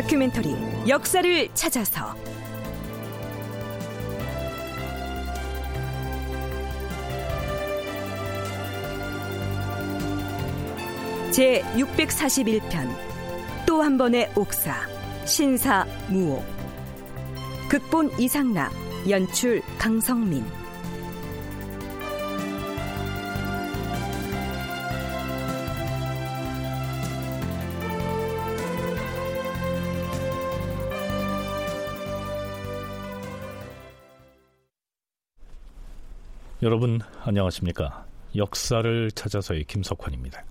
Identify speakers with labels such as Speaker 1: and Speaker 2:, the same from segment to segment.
Speaker 1: 다큐멘터리 역사를 찾아서. 제 641편 또 한 번의 옥사 신사 무옥. 극본 이상락 연출 강성민
Speaker 2: 여러분 안녕하십니까? 역사를 찾아서의 김석환입니다.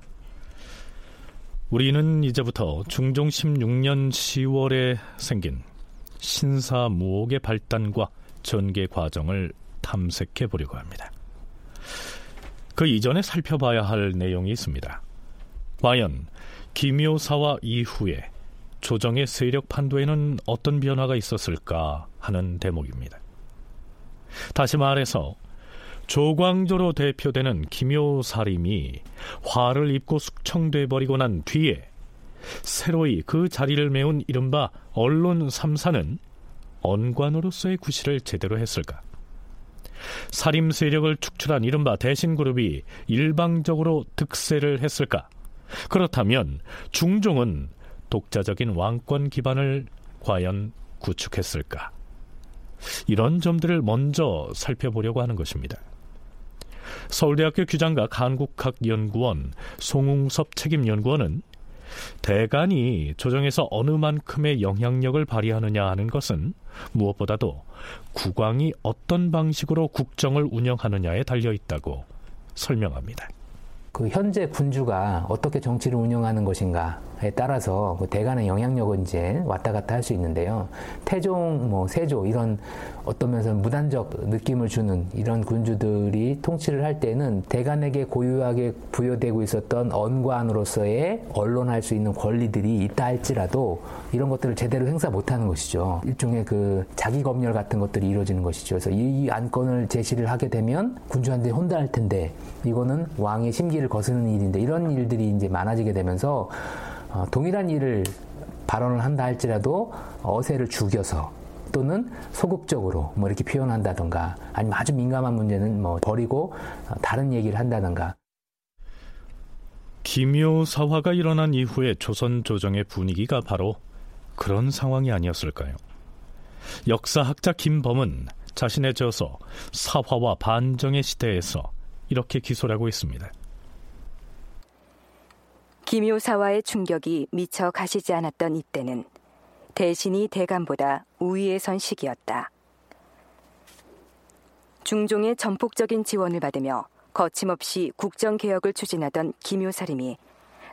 Speaker 2: 우리는 이제부터 중종 16년 10월에 생긴 신사무옥의 발단과 전개 과정을 탐색해 보려고 합니다. 그 이전에 살펴봐야 할 내용이 있습니다. 과연 기묘사와 이후에 조정의 세력 판도에는 어떤 변화가 있었을까 하는 대목입니다. 다시 말해서 조광조로 대표되는 김효사림이 화를 입고 숙청돼 버리고 난 뒤에 새로이 그 자리를 메운 이른바 언론 3사는 언관으로서의 구실을 제대로 했을까? 사림 세력을 축출한 이른바 대신그룹이 일방적으로 득세를 했을까? 그렇다면 중종은 독자적인 왕권 기반을 과연 구축했을까? 이런 점들을 먼저 살펴보려고 하는 것입니다. 서울대학교 규장각 한국학연구원 송웅섭 책임연구원은 대간이 조정에서 어느 만큼의 영향력을 발휘하느냐 하는 것은 무엇보다도 국왕이 어떤 방식으로 국정을 운영하느냐에 달려 있다고 설명합니다.
Speaker 3: 그 현재 군주가 어떻게 정치를 운영하는 것인가에 따라서 그 대간의 영향력은 이제 왔다 갔다 할 수 있는데요. 태종, 뭐 세조 이런 어떤 면에서 무단적 느낌을 주는 이런 군주들이 통치를 할 때는 대간에게 고유하게 부여되고 있었던 언관으로서의 언론할 수 있는 권리들이 있다 할지라도 이런 것들을 제대로 행사 못하는 것이죠. 일종의 그 자기 검열 같은 것들이 이루어지는 것이죠. 그래서 이 안건을 제시를 하게 되면 군주한테 혼다할 텐데 이거는 왕의 심기를 거스르는 일인데 이런 일들이 이제 많아지게 되면서 어, 동일한 일을 발언을 한다 할지라도 어세를 죽여서 또는 소극적으로 뭐 이렇게 표현한다던가 아니면 아주 민감한 문제는 뭐 버리고 다른 얘기를 한다던가
Speaker 2: 기묘사화가 일어난 이후에 조선 조정의 분위기가 바로 그런 상황이 아니었을까요? 역사학자 김범은 자신의 저서 사화와 반정의 시대에서 이렇게 기소하고 있습니다.
Speaker 1: 기묘사화의 충격이 미처 가시지 않았던 이때는 대신이 대감보다 우위에 선 시기였다. 중종의 전폭적인 지원을 받으며 거침없이 국정개혁을 추진하던 기묘사림이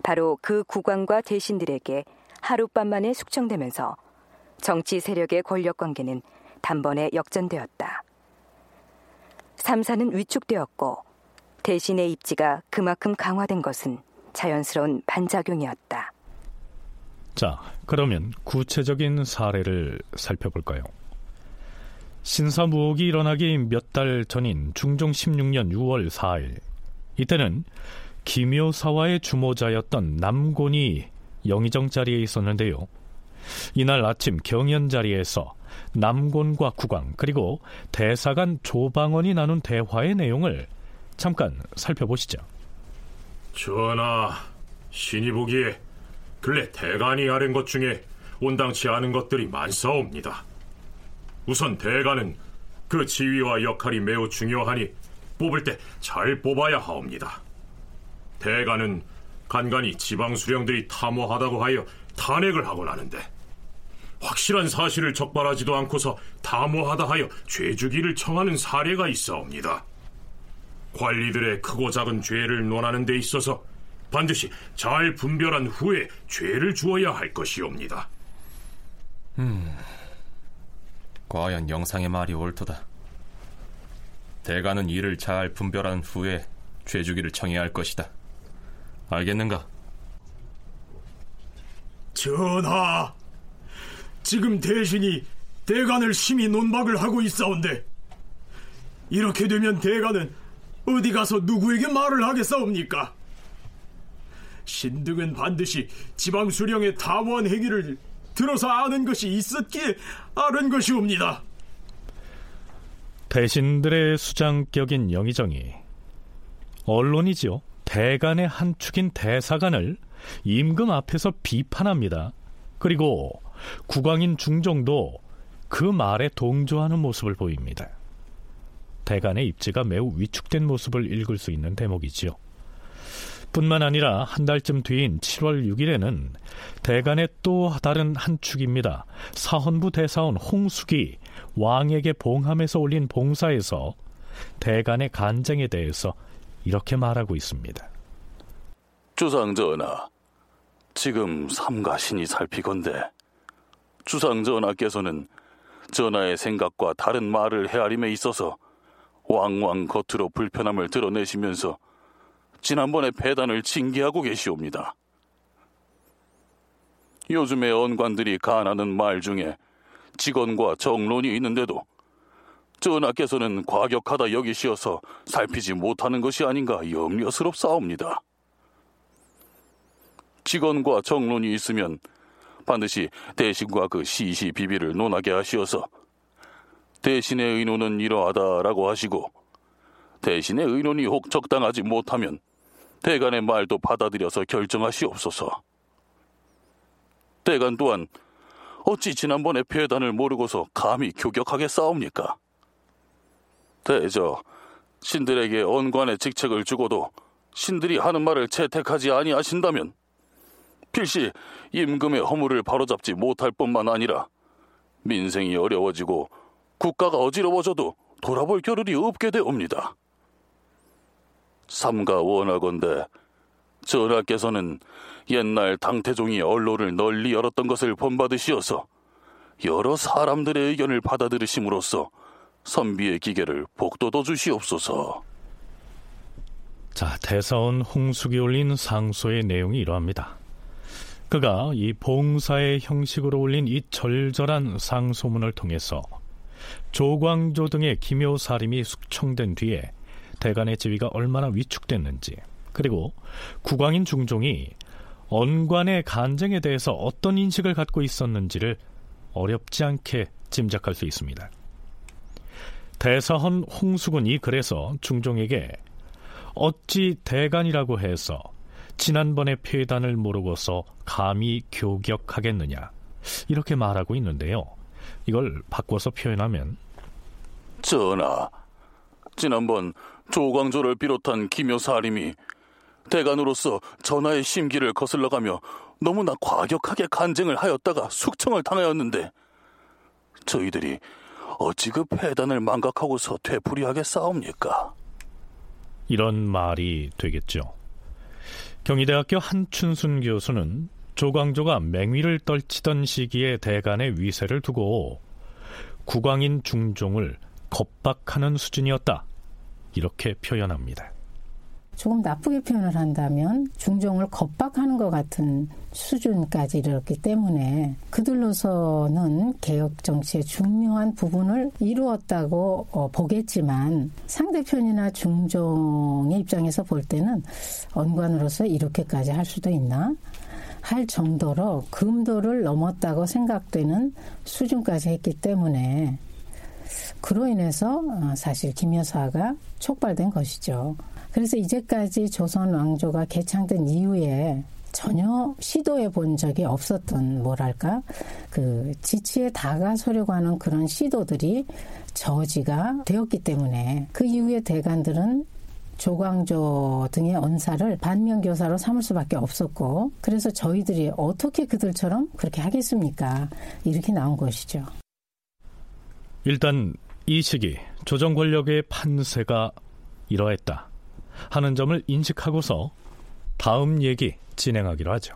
Speaker 1: 바로 그 국왕과 대신들에게 하룻밤 만에 숙청되면서 정치 세력의 권력 관계는 단번에 역전되었다. 삼사는 위축되었고 대신의 입지가 그만큼 강화된 것은 자연스러운 반작용이었다.
Speaker 2: 자, 그러면 구체적인 사례를 살펴볼까요? 신사무옥이 일어나기 몇 달 전인 중종 16년 6월 4일 이때는 기묘사화의 주모자였던 남곤이 영의정 자리에 있었는데요. 이날 아침 경연 자리에서 남곤과 국왕 그리고 대사관 조방원이 나눈 대화의 내용을 잠깐 살펴보시죠.
Speaker 4: 전하, 신이 보기에 근래 대간이 아는 것 중에 온당치 않은 것들이 많사옵니다. 우선 대간은 그 지위와 역할이 매우 중요하니 뽑을 때 잘 뽑아야 하옵니다. 대간은 간간히 지방 수령들이 탐호하다고 하여 탄핵을 하곤 하는데 확실한 사실을 적발하지도 않고서 탐호하다 하여 죄주기를 청하는 사례가 있어옵니다. 관리들의 크고 작은 죄를 논하는 데 있어서 반드시 잘 분별한 후에 죄를 주어야 할 것이옵니다.
Speaker 5: 과연 영상의 말이 옳도다. 대가는 이를 잘 분별한 후에 죄주기를 청해야 할 것이다. 알겠는가?
Speaker 4: 전하, 지금 대신이 대간을 심히 논박을 하고 있사온데 이렇게 되면 대간은 어디 가서 누구에게 말을 하겠사옵니까? 신등은 반드시 지방 수령의 탐원 행위를 들어서 아는 것이 있었기에 아는 것이옵니다.
Speaker 2: 대신들의 수장격인 영의정이 언론이지요. 대간의 한 축인 대사관을 임금 앞에서 비판합니다. 그리고 국왕인 중종도 그 말에 동조하는 모습을 보입니다. 대간의 입지가 매우 위축된 모습을 읽을 수 있는 대목이지요. 뿐만 아니라 한 달쯤 뒤인 7월 6일에는 대간의 또 다른 한 축입니다. 사헌부 대사원 홍숙이 왕에게 봉함에서 올린 봉사에서 대간의 간쟁에 대해서 이렇게 말하고 있습니다.
Speaker 6: 주상전하, 지금 삼가신이 살피건대 주상전하께서는 전하의 생각과 다른 말을 헤아림에 있어서 왕왕 겉으로 불편함을 드러내시면서 지난번에 배단을 징계하고 계시옵니다. 요즘에 언관들이 간하는 말 중에 직언과 정론이 있는데도 전하께서는 과격하다 여기시어서 살피지 못하는 것이 아닌가 염려스럽사옵니다. 직언과 정론이 있으면 반드시 대신과 그 시시 비비를 논하게 하시어서 대신의 의논은 이러하다라고 하시고 대신의 의논이 혹 적당하지 못하면 대간의 말도 받아들여서 결정하시옵소서. 대간 또한 어찌 지난번에 폐단을 모르고서 감히 교격하게 싸웁니까? 대저 신들에게 언관의 직책을 주고도 신들이 하는 말을 채택하지 아니하신다면 필시 임금의 허물을 바로잡지 못할 뿐만 아니라 민생이 어려워지고 국가가 어지러워져도 돌아볼 겨를이 없게 되옵니다. 삼가 원하건대 전하께서는 옛날 당태종이 언론을 널리 열었던 것을 본받으시어서 여러 사람들의 의견을 받아들이심으로써 선비의 기계를 복도도 주시옵소서.
Speaker 2: 자, 대사원 홍숙이 올린 상소의 내용이 이러합니다. 그가 이 봉사의 형식으로 올린 이 절절한 상소문을 통해서 조광조 등의 기묘사림이 숙청된 뒤에 대간의 지위가 얼마나 위축됐는지 그리고 국왕인 중종이 언관의 간쟁에 대해서 어떤 인식을 갖고 있었는지를 어렵지 않게 짐작할 수 있습니다. 대사헌 홍수군이 그래서 중종에게 어찌 대간이라고 해서 지난번의 폐단을 모르고서 감히 교격하겠느냐 이렇게 말하고 있는데요. 이걸 바꿔서 표현하면
Speaker 6: 전하, 지난번 조광조를 비롯한 기묘사림이 대간으로서 전하의 심기를 거슬러가며 너무나 과격하게 간쟁을 하였다가 숙청을 당하였는데 저희들이 어찌 그 폐단을 망각하고서 되풀이하게 싸웁니까?
Speaker 2: 이런 말이 되겠죠. 경희대학교 한춘순 교수는 조광조가 맹위를 떨치던 시기에 대간의 위세를 두고 국왕인 중종을 겁박하는 수준이었다. 이렇게 표현합니다.
Speaker 7: 조금 나쁘게 표현을 한다면 중종을 겁박하는 것 같은 수준까지 이르렀기 때문에 그들로서는 개혁 정치의 중요한 부분을 이루었다고 어, 보겠지만 상대편이나 중종의 입장에서 볼 때는 언관으로서 이렇게까지 할 수도 있나? 할 정도로 금도를 넘었다고 생각되는 수준까지 했기 때문에 그로 인해서 어, 사실 김 여사가 촉발된 것이죠. 그래서 이제까지 조선 왕조가 개창된 이후에 전혀 시도해 본 적이 없었던 뭐랄까 그 지치에 다가서려고 하는 그런 시도들이 저지가 되었기 때문에 그 이후에 대관들은 조광조 등의 언사를 반면교사로 삼을 수밖에 없었고 그래서 저희들이 어떻게 그들처럼 그렇게 하겠습니까? 이렇게 나온 것이죠.
Speaker 2: 일단 이 시기 조정 권력의 판세가 이러했다. 하는 점을 인식하고서 다음 얘기 진행하기로 하죠.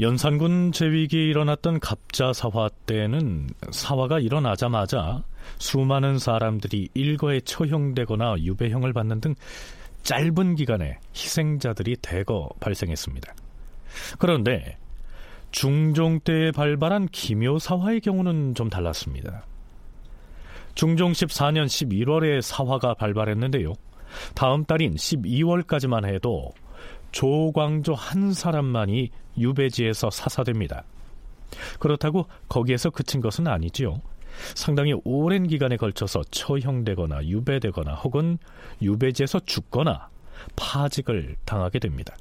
Speaker 2: 연산군 제위기에 일어났던 갑자사화 때는 사화가 일어나자마자 수많은 사람들이 일거에 처형되거나 유배형을 받는 등 짧은 기간에 희생자들이 대거 발생했습니다. 그런데 중종 때에 발발한 기묘사화의 경우는 좀 달랐습니다. 중종 14년 11월에 사화가 발발했는데요. 다음 달인 12월까지만 해도 조광조 한 사람만이 유배지에서 사사됩니다. 그렇다고 거기에서 그친 것은 아니지요. 상당히 오랜 기간에 걸쳐서 처형되거나 유배되거나 혹은 유배지에서 죽거나 파직을 당하게 됩니다.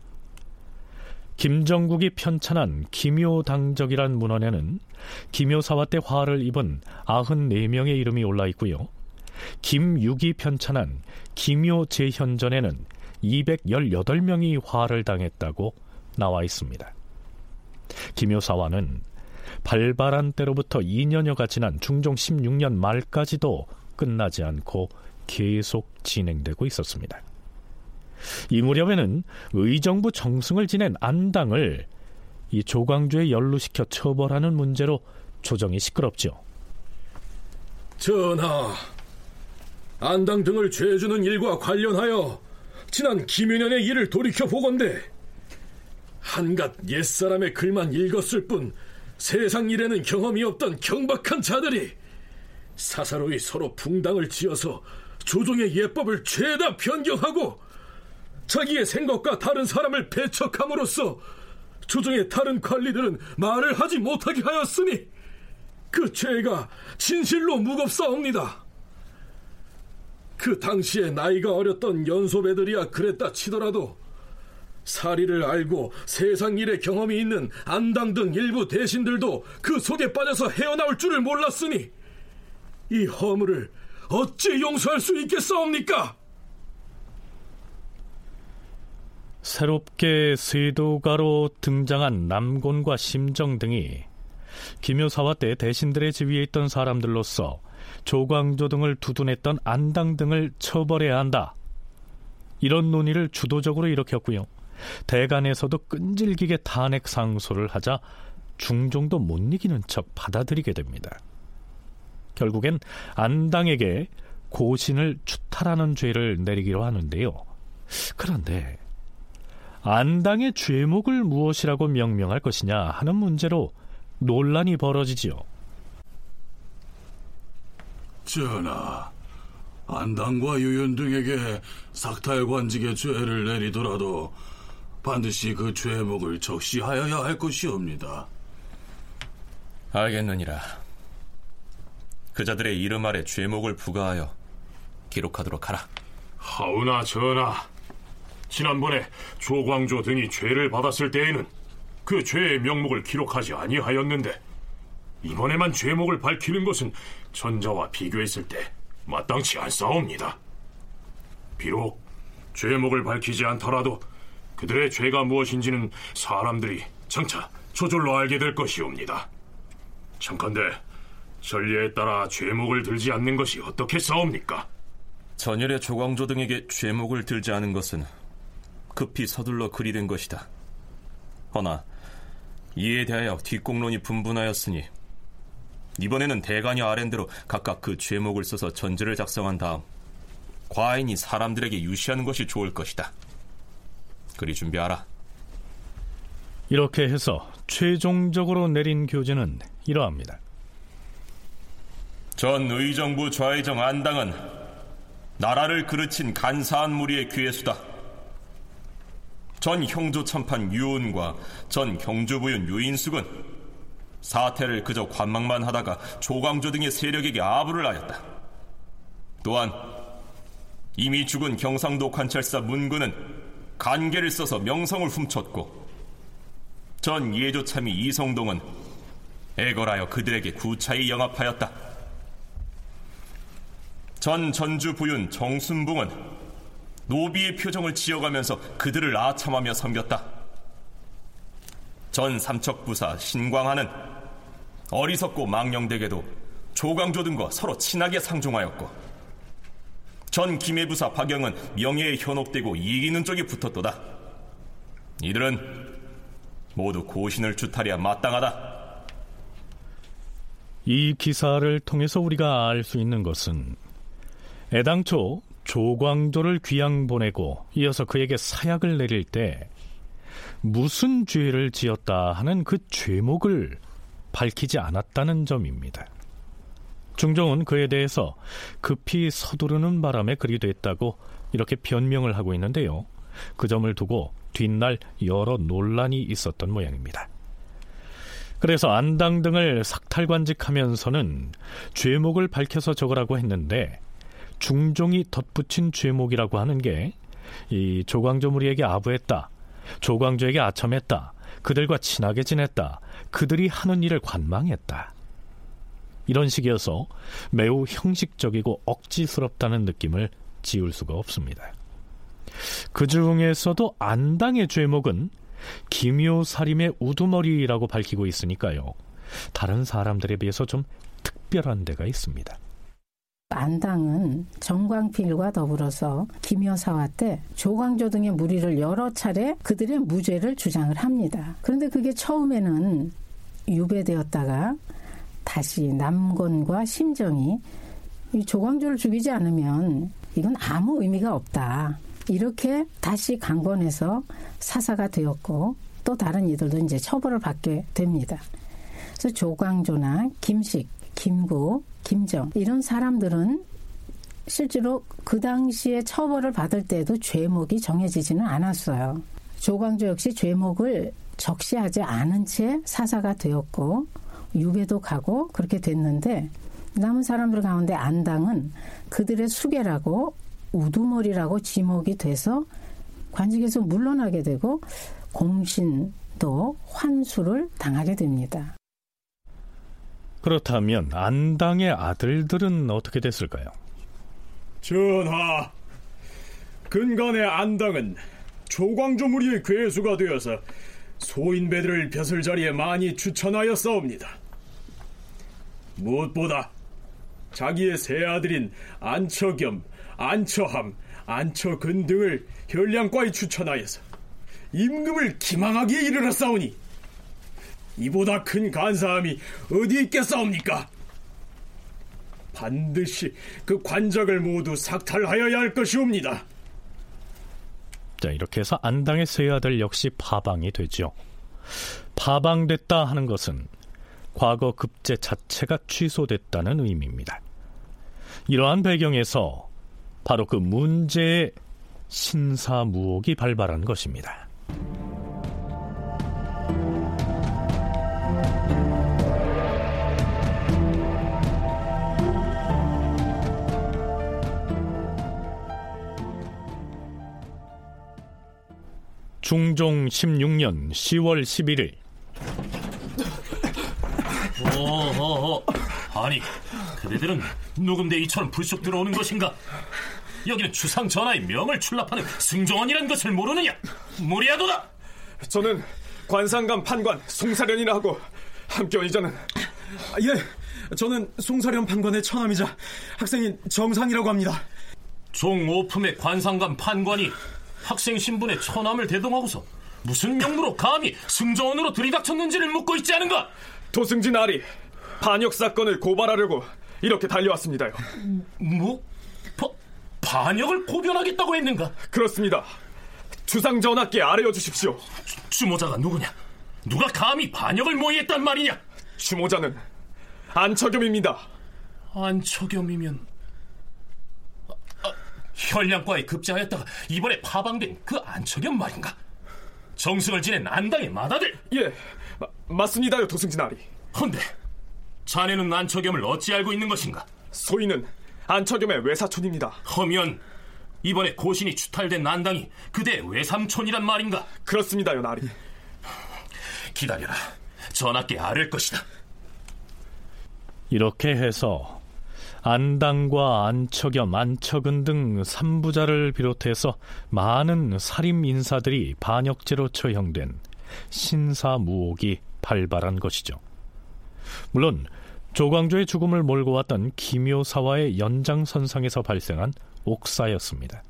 Speaker 2: 김정국이 편찬한 기묘당적이란 문헌에는 기묘사화 때 화를 입은 94명의 이름이 올라 있고요. 김육이 편찬한 기묘재현전에는 218명이 화를 당했다고 나와 있습니다. 기묘사화는 발발한 때로부터 2년여가 지난 중종 16년 말까지도 끝나지 않고 계속 진행되고 있었습니다. 이 무렵에는 의정부 정승을 지낸 안당을 이 조광조에 연루시켜 처벌하는 문제로 조정이 시끄럽죠.
Speaker 8: 전하, 안당 등을 죄주는 일과 관련하여 지난 김윤현의 일을 돌이켜 보건대 한갓 옛사람의 글만 읽었을 뿐 세상 일에는 경험이 없던 경박한 자들이 사사로이 서로 붕당을 지어서 조정의 예법을 죄다 변경하고 자기의 생각과 다른 사람을 배척함으로써 조정의 다른 관리들은 말을 하지 못하게 하였으니 그 죄가 진실로 무겁사옵니다. 그 당시에 나이가 어렸던 연소배들이야 그랬다 치더라도 사리를 알고 세상 일에 경험이 있는 안당 등 일부 대신들도 그 속에 빠져서 헤어나올 줄을 몰랐으니 이 허물을 어찌 용서할 수 있겠사옵니까?
Speaker 2: 새롭게 세도가로 등장한 남곤과 심정 등이 기묘사화 때 대신들의 지위에 있던 사람들로서 조광조 등을 두둔했던 안당 등을 처벌해야 한다. 이런 논의를 주도적으로 일으켰고요. 대간에서도 끈질기게 탄핵 상소를 하자 중종도 못 이기는 척 받아들이게 됩니다. 결국엔 안당에게 고신을 추탈하는 죄를 내리기로 하는데요. 그런데 안당의 죄목을 무엇이라고 명명할 것이냐 하는 문제로 논란이 벌어지지요.
Speaker 9: 전하, 안당과 유윤 등에게 삭탈 관직의 죄를 내리더라도 반드시 그 죄목을 적시하여야 할 것이옵니다.
Speaker 5: 알겠느니라. 그자들의 이름 아래 죄목을 부과하여 기록하도록 하라.
Speaker 4: 하오나 전하, 지난번에 조광조 등이 죄를 받았을 때에는 그 죄의 명목을 기록하지 아니하였는데 이번에만 죄목을 밝히는 것은 전자와 비교했을 때 마땅치 않사옵니다. 비록 죄목을 밝히지 않더라도 그들의 죄가 무엇인지는 사람들이 장차 저절로 알게 될 것이옵니다. 잠깐데 전례에 따라 죄목을 들지 않는 것이 어떻게 싸웁니까?
Speaker 5: 전열의 조광조 등에게 죄목을 들지 않은 것은 급히 서둘러 그리된 것이다. 허나 이에 대하여 뒷공론이 분분하였으니 이번에는 대관여 아랜대로 각각 그 죄목을 써서 전제를 작성한 다음 과인이 사람들에게 유시하는 것이 좋을 것이다. 그리 준비하라.
Speaker 2: 이렇게 해서 최종적으로 내린 교재는 이러합니다.
Speaker 5: 전 의정부 좌의정 안당은 나라를 그르친 간사한 무리의 괴수다. 전 형조 참판 유온과 전 경주부윤 유인숙은 사태를 그저 관망만 하다가 조광조 등의 세력에게 아부를 하였다. 또한 이미 죽은 경상도 관찰사 문근은 간계를 써서 명성을 훔쳤고 전 예조참이 이성동은 애걸하여 그들에게 구차히 영합하였다. 전 전주 부윤 정순봉은 노비의 표정을 지어가면서 그들을 아참하며 섬겼다. 전 삼척부사 신광하는 어리석고 망령되게도 조광조 등과 서로 친하게 상종하였고 전 김해부사 박영은 명예에 현혹되고 이기는 쪽에 붙었도다. 이들은 모두 고신을 주탈해야 마땅하다.
Speaker 2: 이 기사를 통해서 우리가 알 수 있는 것은 애당초 조광조를 귀양 보내고 이어서 그에게 사약을 내릴 때 무슨 죄를 지었다 하는 그 죄목을 밝히지 않았다는 점입니다. 중종은 그에 대해서 급히 서두르는 바람에 그리 됐다고 이렇게 변명을 하고 있는데요. 그 점을 두고 뒷날 여러 논란이 있었던 모양입니다. 그래서 안당 등을 삭탈관직하면서는 죄목을 밝혀서 적으라고 했는데 중종이 덧붙인 죄목이라고 하는 게 이 조광조 무리에게 아부했다. 조광조에게 아첨했다. 그들과 친하게 지냈다. 그들이 하는 일을 관망했다. 이런 식이어서 매우 형식적이고 억지스럽다는 느낌을 지울 수가 없습니다. 그 중에서도 안당의 죄목은 기묘살림의 우두머리라고 밝히고 있으니까요. 다른 사람들에 비해서 좀 특별한 데가 있습니다.
Speaker 7: 안당은 정광필과 더불어서 김여사와 때 조광조 등의 무리를 여러 차례 그들의 무죄를 주장을 합니다. 그런데 그게 처음에는 유배되었다가 다시 남건과 심정이 이 조광조를 죽이지 않으면 이건 아무 의미가 없다. 이렇게 다시 강권해서 사사가 되었고 또 다른 이들도 이제 처벌을 받게 됩니다. 그래서 조광조나 김식, 김구, 김정 이런 사람들은 실제로 그 당시에 처벌을 받을 때도 죄목이 정해지지는 않았어요. 조광조 역시 죄목을 적시하지 않은 채 사사가 되었고 유배도 가고 그렇게 됐는데 남은 사람들 가운데 안당은 그들의 수계라고 우두머리라고 지목이 돼서 관직에서 물러나게 되고 공신도 환수를 당하게 됩니다.
Speaker 2: 그렇다면 안당의 아들들은 어떻게 됐을까요?
Speaker 8: 전하, 근간의 안당은 조광조 무리의 괴수가 되어서 소인배들을 벼슬 자리에 많이 추천하였사옵니다. 무엇보다 자기의 세 아들인 안처겸, 안처함, 안처근 등을 혈량과에 추천하여서 임금을 기망하기에 이르렀사오니 이보다 큰 간사함이 어디 있겠사옵니까? 반드시 그 관작을 모두 삭탈하여야 할 것이옵니다.
Speaker 2: 자, 이렇게 해서 안당의 세 아들 역시 파방이 되죠. 파방됐다 하는 것은 과거 급제 자체가 취소됐다는 의미입니다. 이러한 배경에서 바로 그 문제의 신사무옥이 발발한 것입니다. 중종 16년 10월 11일
Speaker 10: 어허허 아니 그대들은 누군데 이처럼 불쑥 들어오는 것인가? 여기는 주상 전하의 명을 출납하는 승정원이란 것을 모르느냐? 무리하도다!
Speaker 11: 저는 관상감 판관 송사련이라 하고 함께원이자는
Speaker 12: 예. 저는 송사련 판관의 처남이자 학생인 정상이라고 합니다.
Speaker 10: 종오품의 관상감 판관이 학생 신분의 처남을 대동하고서 무슨 명무로 감히 승정원으로 들이닥쳤는지를 묻고 있지 않은가?
Speaker 11: 도승진 아리 반역 사건을 고발하려고 이렇게 달려왔습니다요.
Speaker 10: 뭐? 바, 반역을 고변하겠다고 했는가?
Speaker 11: 그렇습니다. 주상 전하께 아뢰어 주십시오.
Speaker 10: 주, 모자가 누구냐? 누가 감히 반역을 모의했단 말이냐?
Speaker 11: 주모자는 안처겸입니다.
Speaker 10: 안처겸이면 아, 혈량과에 급제하였다가 이번에 파방된 그 안처겸 말인가? 정승을 지낸 안당의 맏아들!
Speaker 11: 예 마, 맞습니다요 도승진 아리.
Speaker 10: 헌데 자네는 안처겸을 어찌 알고 있는 것인가?
Speaker 11: 소인은 안처겸의 외사촌입니다.
Speaker 10: 허면 이번에 고신이 추탈된 난당이 그대 외삼촌이란 말인가?
Speaker 11: 그렇습니다요 나리.
Speaker 10: 기다려라. 전하께 아를 것이다.
Speaker 2: 이렇게 해서 안당과 안척염, 안척은 등 삼부자를 비롯해서 많은 살인 인사들이 반역죄로 처형된 신사무옥이 발발한 것이죠. 물론 조광조의 죽음을 몰고 왔던 기묘사와의 연장선상에서 발생한 옥사였습니다.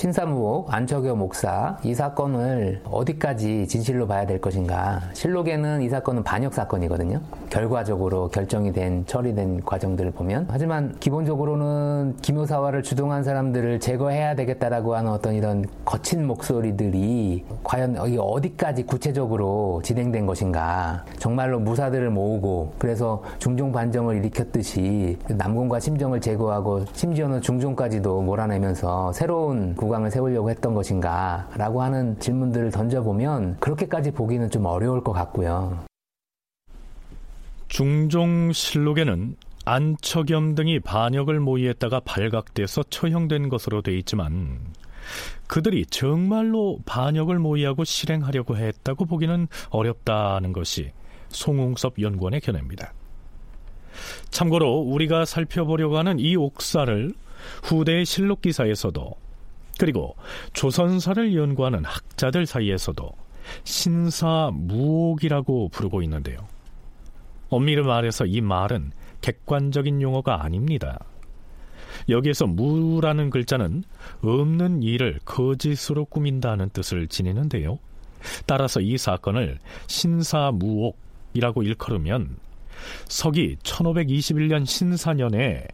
Speaker 3: 신사무옥 안척여 목사 이 사건을 어디까지 진실로 봐야 될 것인가. 실록에는 이 사건은 반역 사건이거든요. 결과적으로 결정이 된 처리된 과정들을 보면. 하지만 기본적으로는 기묘사화를 주동한 사람들을 제거해야 되겠다라고 하는 어떤 이런 거친 목소리들이 과연 어디까지 구체적으로 진행된 것인가. 정말로 무사들을 모으고 그래서 중종 반정을 일으켰듯이 남궁과 심정을 제거하고 심지어는 중종까지도 몰아내면서 새로운 국왕을 세우려고 했던 것인가 라고 하는 질문들을 던져보면 그렇게까지 보기는 좀 어려울 것 같고요.
Speaker 2: 중종실록에는 안척염 등이 반역을 모의했다가 발각돼서 처형된 것으로 돼 있지만 그들이 정말로 반역을 모의하고 실행하려고 했다고 보기는 어렵다는 것이 송웅섭 연구원의 견해입니다. 참고로 우리가 살펴보려고 하는 이 옥사를 후대의 실록 기사에서도 그리고 조선사를 연구하는 학자들 사이에서도 신사무옥이라고 부르고 있는데요. 엄밀히 말해서 이 말은 객관적인 용어가 아닙니다. 여기에서 무라는 글자는 없는 일을 거짓으로 꾸민다는 뜻을 지니는데요. 따라서 이 사건을 신사무옥이라고 일컬으면 서기 1521년 신사년에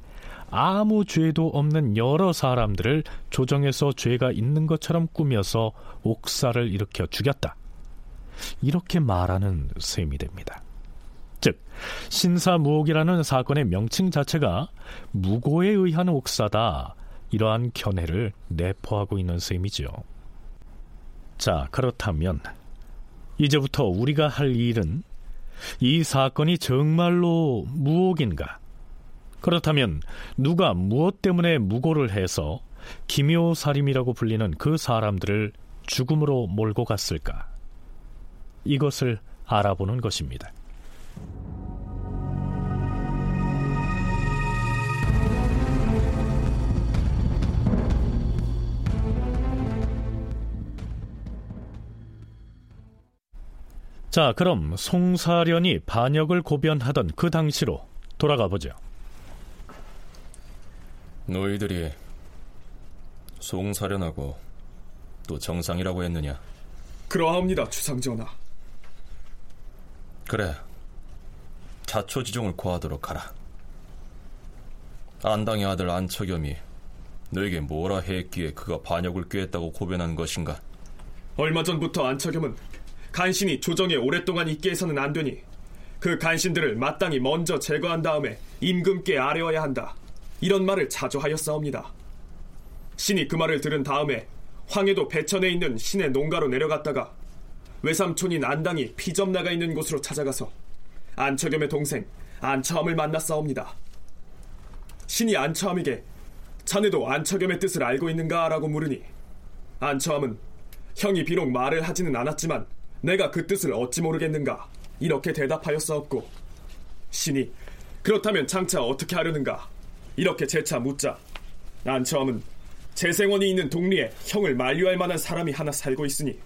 Speaker 2: 아무 죄도 없는 여러 사람들을 조정해서 죄가 있는 것처럼 꾸며서 옥사를 일으켜 죽였다. 이렇게 말하는 셈이 됩니다. 즉, 신사무옥이라는 사건의 명칭 자체가 무고에 의한 옥사다. 이러한 견해를 내포하고 있는 셈이죠. 자, 그렇다면 이제부터 우리가 할 일은 이 사건이 정말로 무옥인가? 그렇다면 누가 무엇 때문에 무고를 해서 기묘살임이라고 불리는 그 사람들을 죽음으로 몰고 갔을까? 이것을 알아보는 것입니다. 자, 그럼 송사련이 반역을 고변하던 그 당시로 돌아가 보죠.
Speaker 5: 너희들이 송사련하고 또 정상이라고 했느냐?
Speaker 11: 그러하옵니다, 주상전하.
Speaker 5: 그래. 자초지종을 고하도록 하라. 안당의 아들 안척염이 너에게 뭐라 했기에 그가 반역을 꾀했다고 고변한 것인가?
Speaker 11: 얼마 전부터 안척염은 간신히 조정에 오랫동안 있게 해서는 안 되니 그 간신들을 마땅히 먼저 제거한 다음에 임금께 아뢰어야 한다. 이런 말을 자주 하였사옵니다. 신이 그 말을 들은 다음에 황해도 배천에 있는 신의 농가로 내려갔다가 외삼촌인 안당이 피점 나가 있는 곳으로 찾아가서 안처겸의 동생 안처함을 만났사옵니다. 신이 안처함에게 자네도 안처겸의 뜻을 알고 있는가? 라고 물으니 안처함은 형이 비록 말을 하지는 않았지만 내가 그 뜻을 어찌 모르겠는가? 이렇게 대답하였사옵고 신이 그렇다면 장차 어떻게 하려는가? 이렇게 재차 묻자 안처함은 재생원이 있는 동리에 형을 만류할 만한 사람이 하나 살고 있으니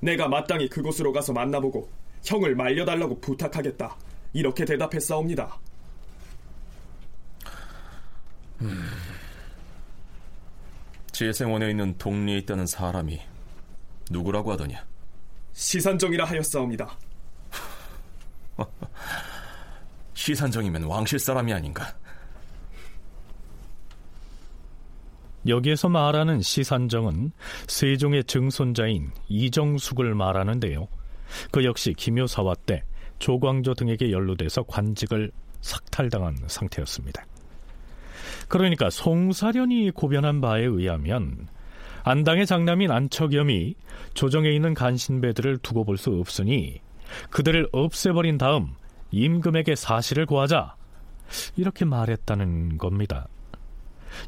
Speaker 11: 내가 마땅히 그곳으로 가서 만나보고 형을 말려달라고 부탁하겠다. 이렇게 대답했사옵니다.
Speaker 5: 음, 재생원에 있는 동리에 있다는 사람이 누구라고 하더냐?
Speaker 11: 시산정이라 하였사옵니다.
Speaker 5: 시산정이면 왕실 사람이 아닌가?
Speaker 2: 여기에서 말하는 시산정은 세종의 증손자인 이정숙을 말하는데요. 그 역시 기묘사화 때 조광조 등에게 연루돼서 관직을 삭탈당한 상태였습니다. 그러니까 송사련이 고변한 바에 의하면 안당의 장남인 안척염이 조정에 있는 간신배들을 두고 볼 수 없으니 그들을 없애버린 다음 임금에게 사실을 구하자 이렇게 말했다는 겁니다.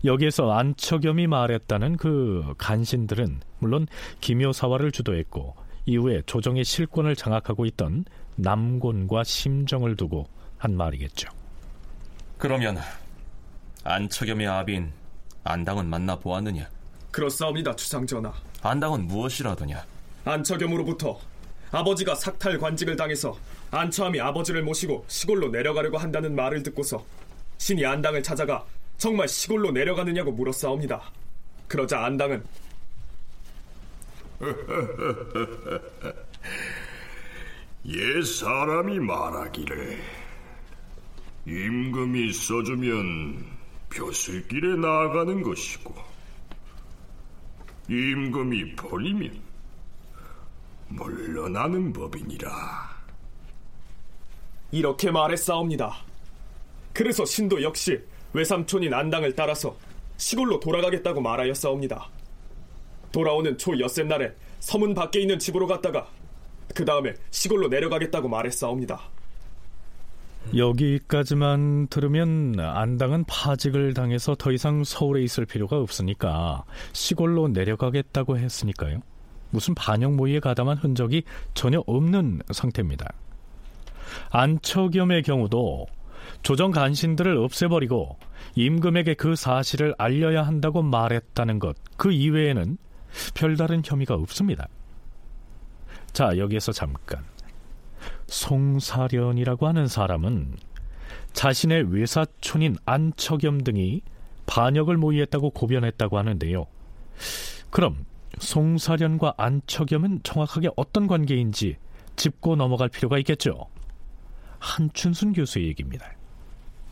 Speaker 2: 여기에서 안척염이 말했다는 그 간신들은 물론 기묘사화를 주도했고 이후에 조정의 실권을 장악하고 있던 남곤과 심정을 두고 한 말이겠죠.
Speaker 5: 그러면 안처겸의 아비인 안당은 만나 보았느냐?
Speaker 11: 그렇사옵니다, 주상전하.
Speaker 5: 안당은 무엇이라더냐?
Speaker 11: 안처겸으로부터 아버지가 삭탈 관직을 당해서 안처함이 아버지를 모시고 시골로 내려가려고 한다는 말을 듣고서 신이 안당을 찾아가 정말 시골로 내려가느냐고 물었사옵니다. 그러자 안당은
Speaker 13: 옛 사람이 말하기를 임금이 써주면 벼슬길에 나아가는 것이고 임금이 버리면 물러나는 법이니라.
Speaker 11: 이렇게 말했사옵니다. 그래서 신도 역시 외삼촌인 안당을 따라서 시골로 돌아가겠다고 말하였사옵니다. 돌아오는 초 엿새 날에 서문 밖에 있는 집으로 갔다가 그 다음에 시골로 내려가겠다고 말했사옵니다.
Speaker 2: 여기까지만 들으면 안당은 파직을 당해서 더 이상 서울에 있을 필요가 없으니까 시골로 내려가겠다고 했으니까요. 무슨 반역 모의에 가담한 흔적이 전혀 없는 상태입니다. 안처겸의 경우도 조정 간신들을 없애버리고 임금에게 그 사실을 알려야 한다고 말했다는 것, 그 이외에는 별다른 혐의가 없습니다. 자, 여기에서 잠깐. 송사련이라고 하는 사람은 자신의 외사촌인 안처겸 등이 반역을 모의했다고 고변했다고 하는데요. 그럼 송사련과 안처겸은 정확하게 어떤 관계인지 짚고 넘어갈 필요가 있겠죠. 한춘순 교수의 얘기입니다.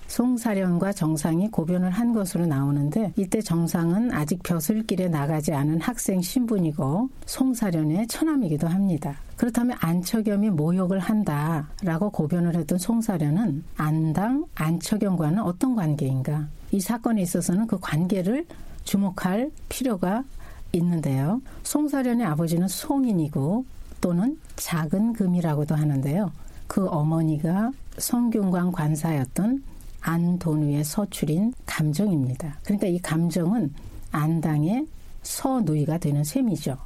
Speaker 7: 송사련과 정상이 고변을 한 것으로 나오는데 이때 정상은 아직 벼슬길에 나가지 않은 학생 신분이고 송사련의 처남이기도 합니다. 그렇다면 안처겸이 모욕을 한다라고 고변을 했던 송사련은 안당 안처겸과는 어떤 관계인가? 이 사건에 있어서는 그 관계를 주목할 필요가 있는데요. 송사련의 아버지는 송인이고 또는 작은 금이라고도 하는데요. 그 어머니가 성균관 관사였던 안돈우의 서출인 감정입니다. 그러니까 이 감정은 안당의 서누이가 되는 셈이죠.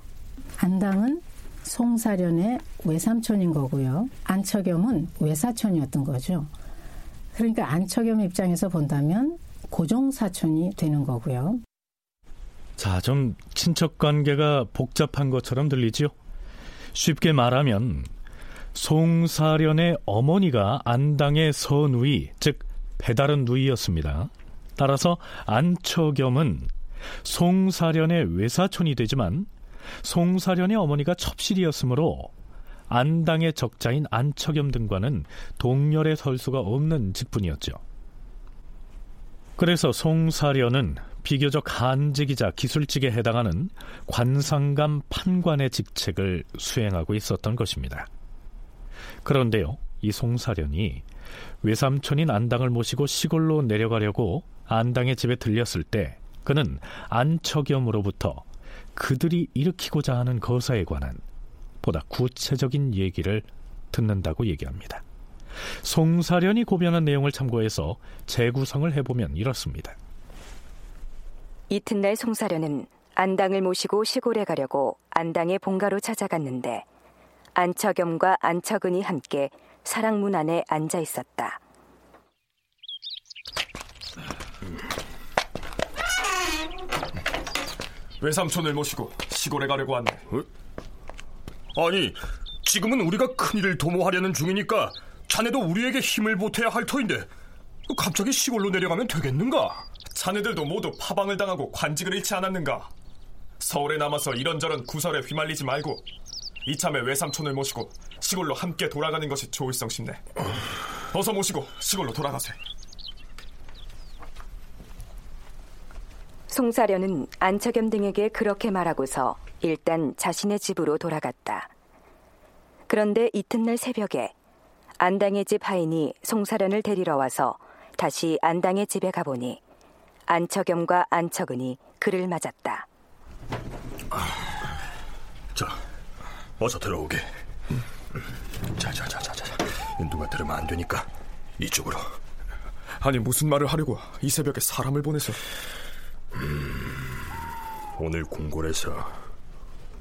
Speaker 7: 안당은 송사련의 외삼촌인 거고요. 안처겸은 외사촌이었던 거죠. 그러니까 안처겸 입장에서 본다면 고종사촌이 되는 거고요.
Speaker 2: 자, 좀 친척 관계가 복잡한 것처럼 들리지요? 쉽게 말하면 송사련의 어머니가 안당의 서누이, 즉 배다른 누이였습니다. 따라서 안처겸은 송사련의 외사촌이 되지만 송사련의 어머니가 첩실이었으므로 안당의 적자인 안처겸 등과는 동렬에 설 수가 없는 직분이었죠. 그래서 송사련은 비교적 한직이자 기술직에 해당하는 관상감 판관의 직책을 수행하고 있었던 것입니다. 그런데요, 이 송사련이 외삼촌인 안당을 모시고 시골로 내려가려고 안당의 집에 들렸을 때 그는 안처겸으로부터 그들이 일으키고자 하는 거사에 관한 보다 구체적인 얘기를 듣는다고 얘기합니다. 송사련이 고변한 내용을 참고해서 재구성을 해보면 이렇습니다.
Speaker 1: 이튿날 송사련은 안당을 모시고 시골에 가려고 안당의 본가로 찾아갔는데 안처겸과 안처근이 함께 사랑문 안에 앉아 있었다.
Speaker 11: 외삼촌을 모시고 시골에 가려고 하네.
Speaker 13: 어? 아니, 지금은 우리가 큰일을 도모하려는 중이니까 자네도 우리에게 힘을 보태야 할 터인데 갑자기 시골로 내려가면 되겠는가?
Speaker 11: 자네들도 모두 파방을 당하고 관직을 잃지 않았는가? 서울에 남아서 이런저런 구설에 휘말리지 말고 이참에 외삼촌을 모시고 시골로 함께 돌아가는 것이 좋을성 싶네. 어서 모시고 시골로 돌아가세.
Speaker 1: 송사련은 안처겸 등에게 그렇게 말하고서 일단 자신의 집으로 돌아갔다. 그런데 이튿날 새벽에 안당의 집 하인이 송사련을 데리러 와서 다시 안당의 집에 가보니 안처겸과 안처근이 그를 맞았다.
Speaker 13: 자, 어서 들어오게. 자, 자, 자, 자, 자. 누가 들으면 안 되니까 이쪽으로.
Speaker 11: 아니 무슨 말을 하려고 이 새벽에 사람을 보내서?
Speaker 13: 음, 오늘 궁궐에서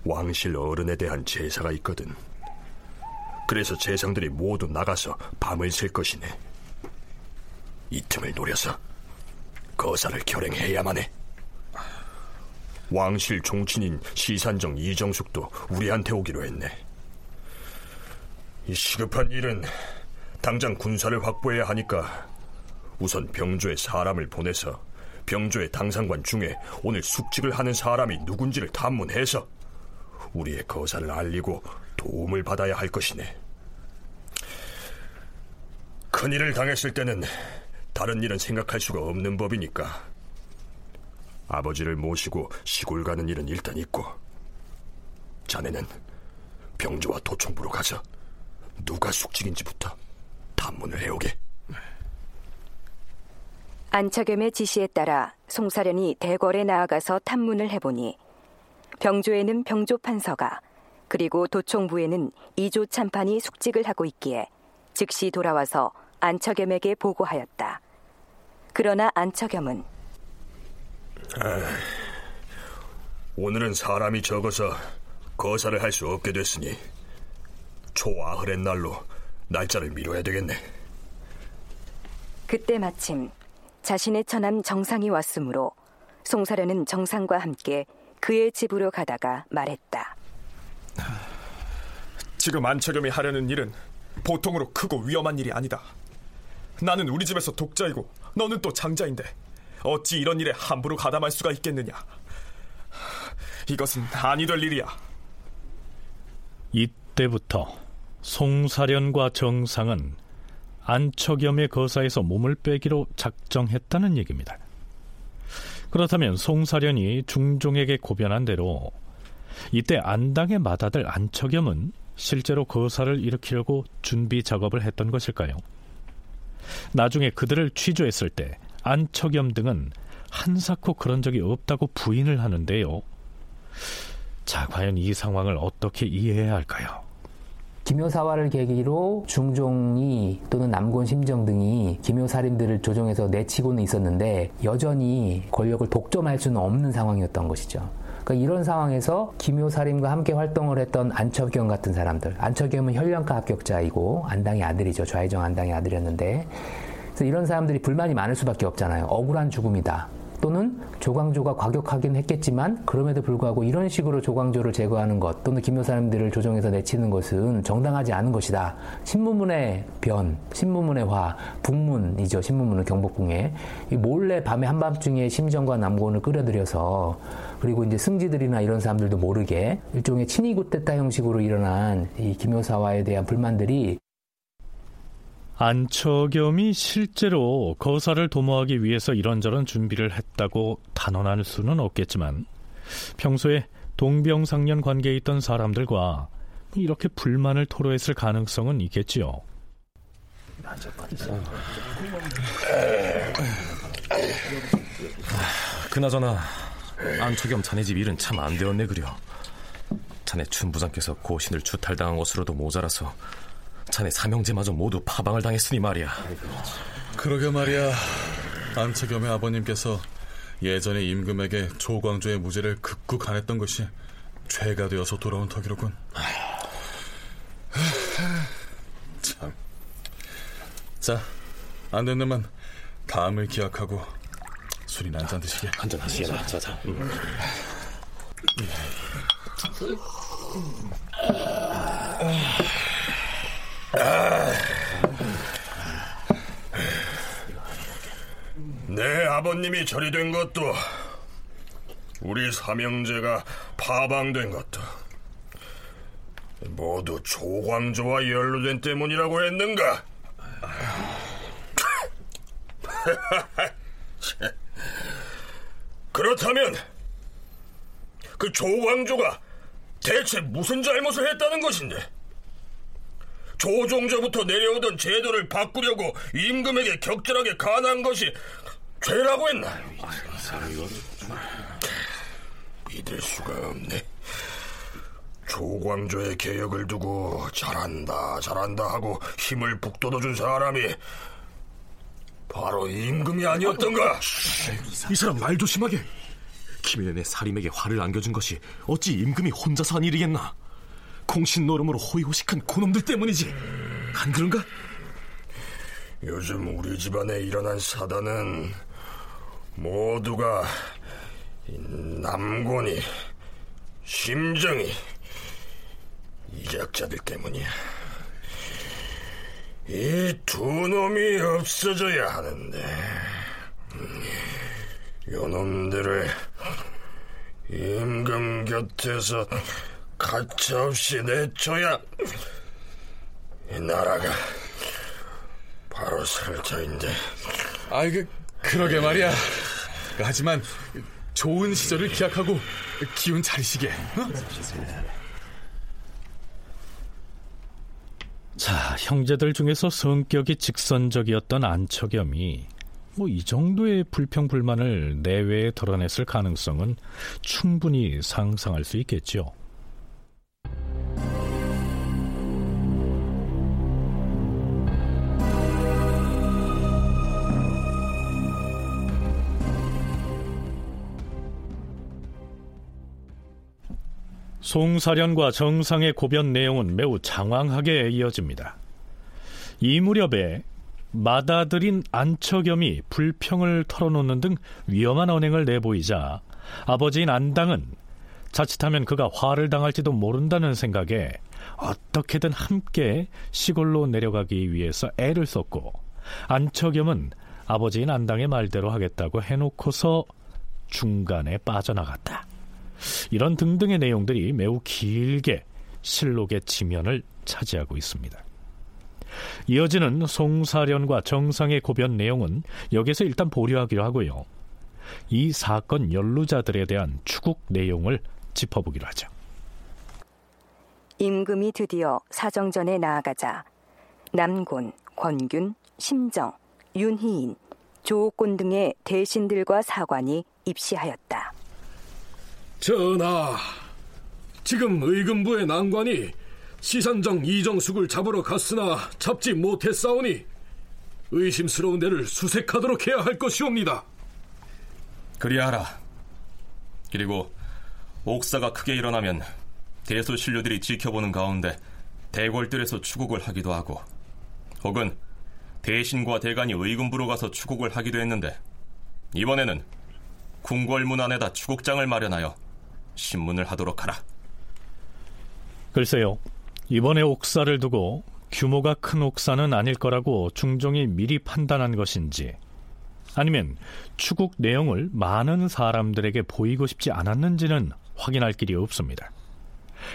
Speaker 13: 왕실 어른에 대한 제사가 있거든. 그래서 재상들이 모두 나가서 밤을 샐 것이네. 이 틈을 노려서 거사를 결행해야만 해. 왕실 종친인 시산정 이정숙도 우리한테 오기로 했네. 이 시급한 일은 당장 군사를 확보해야 하니까 우선 병조에 사람을 보내서 병조의 당상관 중에 오늘 숙직을 하는 사람이 누군지를 탐문해서 우리의 거사를 알리고 도움을 받아야 할 것이네. 큰일을 당했을 때는 다른 일은 생각할 수가 없는 법이니까 아버지를 모시고 시골 가는 일은 일단 있고 자네는 병조와 도청부로 가서 누가 숙직인지부터 탐문을 해오게.
Speaker 1: 안차겸의 지시에 따라 송사련이 대궐에 나아가서 탐문을 해보니 병조에는 병조 판서가 그리고 도청부에는 이조 참판이 숙직을 하고 있기에 즉시 돌아와서 안처겸에게 보고하였다. 그러나 안처겸은
Speaker 13: 오늘은 사람이 적어서 거사를 할 수 없게 됐으니 초아흐렛 날로 날짜를 미뤄야 되겠네.
Speaker 1: 그때 마침 자신의 처남 정상이 왔으므로 송사련은 정상과 함께 그의 집으로 가다가 말했다.
Speaker 11: 지금 안처겸이 하려는 일은 보통으로 크고 위험한 일이 아니다. 나는 우리 집에서 독자이고 너는 또 장자인데 어찌 이런 일에 함부로 가담할 수가 있겠느냐. 이것은 아니 될 일이야.
Speaker 2: 이때부터 송사련과 정상은 안처겸의 거사에서 몸을 빼기로 작정했다는 얘기입니다. 그렇다면 송사련이 중종에게 고변한 대로 이때 안당의 맏아들 안처겸은 실제로 거사를 일으키려고 준비 작업을 했던 것일까요? 나중에 그들을 취조했을 때 안처겸 등은 한사코 그런 적이 없다고 부인을 하는데요. 자, 과연 이 상황을 어떻게 이해해야 할까요?
Speaker 3: 김효사화를 계기로 중종이 또는 남곤 심정 등이 김효살인들을 조정해서 내치고는 있었는데 여전히 권력을 독점할 수는 없는 상황이었던 것이죠. 그러니까 이런 상황에서 김효살인과 함께 활동을 했던 안처겸 같은 사람들, 안처겸은 현령과 합격자이고 안당의 아들이죠. 좌의정 안당의 아들이었는데 그래서 이런 사람들이 불만이 많을 수밖에 없잖아요. 억울한 죽음이다. 또는 조광조가 과격하긴 했겠지만 그럼에도 불구하고 이런 식으로 조광조를 제거하는 것 또는 김효사람들을 조정해서 내치는 것은 정당하지 않은 것이다. 신무문의 변, 신무문의 화, 북문이죠. 신무문은 경복궁에 몰래 밤에 한밤중에 심정과 남곤을 끌어들여서 그리고 이제 승지들이나 이런 사람들도 모르게 일종의 친이굿됐다 형식으로 일어난 이 김효사와에 대한 불만들이
Speaker 2: 안처겸이 실제로 거사를 도모하기 위해서 이런저런 준비를 했다고 단언할 수는 없겠지만 평소에 동병상련 관계에 있던 사람들과 이렇게 불만을 토로했을 가능성은 있겠지요.
Speaker 5: 그나저나 안처겸 자네 집 일은 참 안 되었네 그려. 자네 춘부장께서 고신을 추탈당한 것으로도 모자라서 자네 삼형제마저 모두 파방을 당했으니 말이야.
Speaker 9: 그러게 말이야. 안채겸의 아버님께서 예전에 임금에게 조광조의 무죄를 극구 간했던 것이 죄가 되어서 돌아온 턱이로군. 참. 자, 안 됐는만 다음을 기약하고 술이나 한잔 드시게.
Speaker 5: 한잔 하시게나. 자, 자. 음.
Speaker 13: 내 아버님이 절이 된 것도 우리 삼형제가 파방된 것도 모두 조광조와 연루된 때문이라고 했는가? 그렇다면 그 조광조가 대체 무슨 잘못을 했다는 것인데? 조종조부터 내려오던 제도를 바꾸려고 임금에게 격절하게 간한 것이 죄라고 했나? 믿을 수가 없네. 조광조의 개혁을 두고 잘한다 잘한다 하고 힘을 북돋아준 사람이 바로 임금이 아니었던가?
Speaker 5: 이 사람 말 조심하게. 김일련의 살인에게 화를 안겨준 것이 어찌 임금이 혼자서 한 일이겠나? 공신 노름으로 호의호식한 고놈들 때문이지. 안 그런가?
Speaker 13: 요즘 우리 집안에 일어난 사단은 모두가 남곤이 심정이 이작자들 때문이야. 이 두 놈이 없어져야 하는데 요놈들을 임금 곁에서 가차없이 내쳐야 이 나라가 바로 설 터인데.
Speaker 14: 아이 그 그러게 말이야. 하지만 좋은 시절을 기약하고 기운 차리시게. 어?
Speaker 2: 자, 형제들 중에서 성격이 직선적이었던 안척염이 뭐 이 정도의 불평 불만을 내외에 드러냈을 가능성은 충분히 상상할 수 있겠죠. 송사련과 정상의 고변 내용은 매우 장황하게 이어집니다. 이 무렵에 맏아들인 안척염이 불평을 털어놓는 등 위험한 언행을 내보이자 아버지인 안당은 자칫하면 그가 화를 당할지도 모른다는 생각에 어떻게든 함께 시골로 내려가기 위해서 애를 썼고 안척염은 아버지인 안당의 말대로 하겠다고 해놓고서 중간에 빠져나갔다. 이런 등등의 내용들이 매우 길게 실록의 지면을 차지하고 있습니다. 이어지는 송사련과 정상의 고변 내용은 여기서 일단 보류하기로 하고요. 이 사건 연루자들에 대한 추국 내용을 짚어보기로 하죠.
Speaker 1: 임금이 드디어 사정전에 나아가자 남곤, 권균, 심정, 윤희인, 조옥곤 등의 대신들과 사관이 입시하였다.
Speaker 8: 전하, 지금 의금부의 난관이 시산정 이정숙을 잡으러 갔으나 잡지 못했사오니 의심스러운 데를 수색하도록 해야 할 것이옵니다.
Speaker 5: 그리하라. 그리고 옥사가 크게 일어나면 대소신료들이 지켜보는 가운데 대궐들에서 추국을 하기도 하고 혹은 대신과 대간이 의금부로 가서 추국을 하기도 했는데 이번에는 궁궐문 안에다 추국장을 마련하여 신문을 하도록 하라.
Speaker 2: 글쎄요. 이번에 옥사를 두고 규모가 큰 옥사는 아닐 거라고 중종이 미리 판단한 것인지 아니면 추국 내용을 많은 사람들에게 보이고 싶지 않았는지는 확인할 길이 없습니다.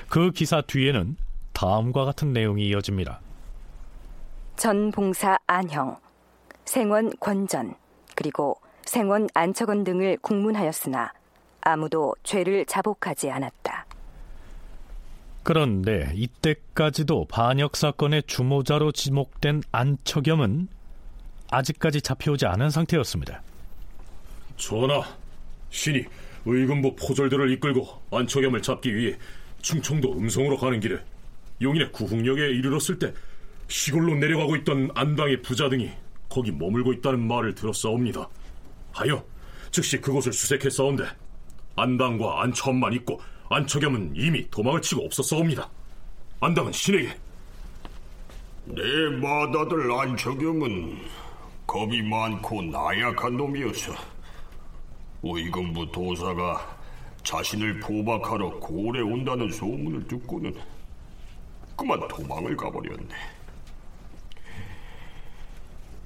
Speaker 2: 그 기사 뒤에는 다음과 같은 내용이 이어집니다.
Speaker 1: 전 봉사 안형, 생원 권전, 그리고 생원 안처건 등을 국문하였으나 아무도 죄를 자복하지 않았다.
Speaker 2: 그런데 이때까지도 반역 사건의 주모자로 지목된 안척염은 아직까지 잡혀오지 않은 상태였습니다.
Speaker 10: 전하, 신이 의금부 포졸들을 이끌고 안척염을 잡기 위해 충청도 음성으로 가는 길에 용인의 구흥역에 이르렀을 때 시골로 내려가고 있던 안당의 부자 등이 거기 머물고 있다는 말을 들었사옵니다. 하여 즉시 그곳을 수색했사온데 안당과 안처엄만 있고 안척염은 이미 도망을 치고 없었사옵니다. 안당은 신에게
Speaker 13: 내 맏아들 안척염은 겁이 많고 나약한 놈이어서 의금부 도사가 자신을 포박하러 고래 온다는 소문을 듣고는 그만 도망을 가버렸네.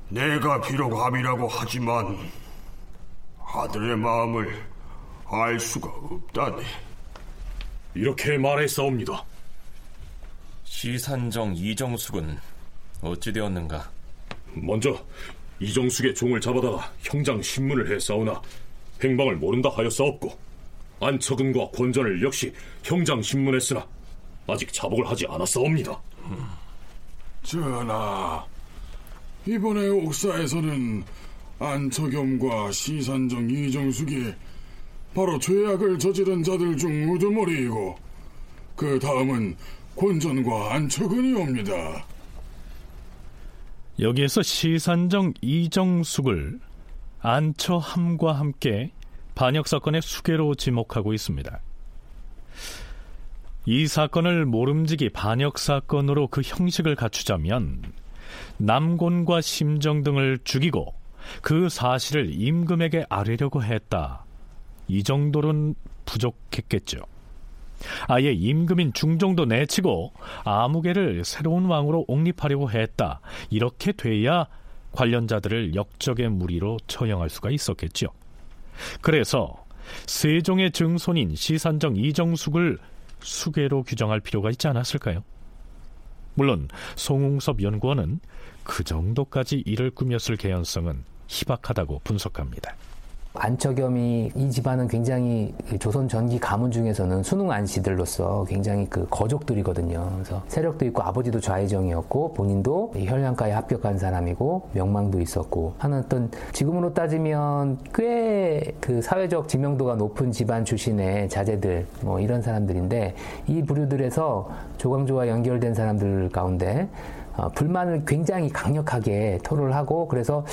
Speaker 13: 내가 비록 아비라고 하지만 아들의 마음을 알 수가 없다네.
Speaker 10: 이렇게 말했사옵니다.
Speaker 5: 시산정 이정숙은 어찌 되었는가?
Speaker 10: 먼저 이정숙의 종을 잡아다가 형장 신문을 했사오나 행방을 모른다 하였사옵고 안척은과 권전을 역시 형장 신문했으나 아직 자복을 하지 않았사옵니다.
Speaker 9: 전하, 이번에 옥사에서는 안척염과 시산정 이정숙이 바로 죄악을 저지른 자들 중 우두머리이고 그 다음은 권전과 안척은이옵니다.
Speaker 2: 여기에서 시산정 이정숙을 안처함과 함께 반역 사건의 수괴로 지목하고 있습니다. 이 사건을 모름지기 반역 사건으로 그 형식을 갖추자면 남곤과 심정 등을 죽이고 그 사실을 임금에게 아뢰려고 했다. 이 정도는 부족했겠죠. 아예 임금인 중종도 내치고 아무개를 새로운 왕으로 옹립하려고 했다. 이렇게 돼야 관련자들을 역적의 무리로 처형할 수가 있었겠죠. 그래서 세종의 증손인 시산정 이정숙을 수괴로 규정할 필요가 있지 않았을까요? 물론 송웅섭 연구원은 그 정도까지 일을 꾸몄을 개연성은 희박하다고 분석합니다.
Speaker 3: 안처겸이 이 집안은 굉장히 조선 전기 가문 중에서는 순웅 안씨들로서 굉장히 그 거족들이거든요. 그래서 세력도 있고 아버지도 좌의정이었고 본인도 혈량과에 합격한 사람이고 명망도 있었고 하는 어떤 지금으로 따지면 꽤 그 사회적 지명도가 높은 집안 출신의 자제들 뭐 이런 사람들인데 이 부류들에서 조광조와 연결된 사람들 가운데 어, 불만을 굉장히 강력하게 토로를 하고 그래서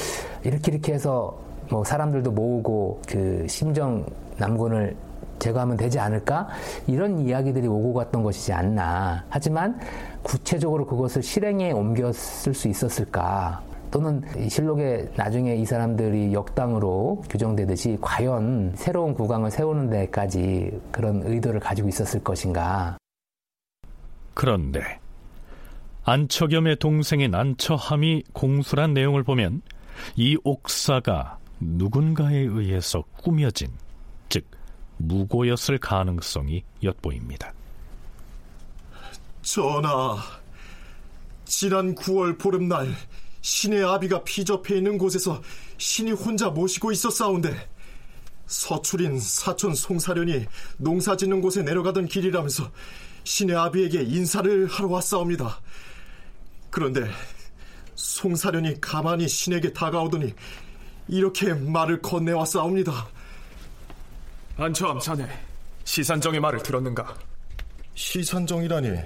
Speaker 3: 이렇게 이렇게 해서 뭐 사람들도 모으고 그 심정 남군을 제거하면 되지 않을까? 이런 이야기들이 오고 갔던 것이지 않나. 하지만 구체적으로 그것을 실행에 옮겼을 수 있었을까? 또는 실록에 나중에 이 사람들이 역당으로 규정되듯이 과연 새로운 국왕을 세우는 데까지 그런 의도를 가지고 있었을 것인가?
Speaker 2: 그런데 안처겸의 동생인 안처함이 공수란 내용을 보면 이 옥사가 누군가에 의해서 꾸며진, 즉 무고였을 가능성이 엿보입니다.
Speaker 15: 전하, 지난 9월 보름날 신의 아비가 피접해 있는 곳에서 신이 혼자 모시고 있었사온데 서출인 사촌 송사련이 농사 짓는 곳에 내려가던 길이라면서 신의 아비에게 인사를 하러 왔사옵니다. 그런데 송사련이 가만히 신에게 다가오더니 이렇게 말을 건네왔사옵니다.
Speaker 11: 안처함 자네, 시산정의 말을 들었는가?
Speaker 15: 시산정이라니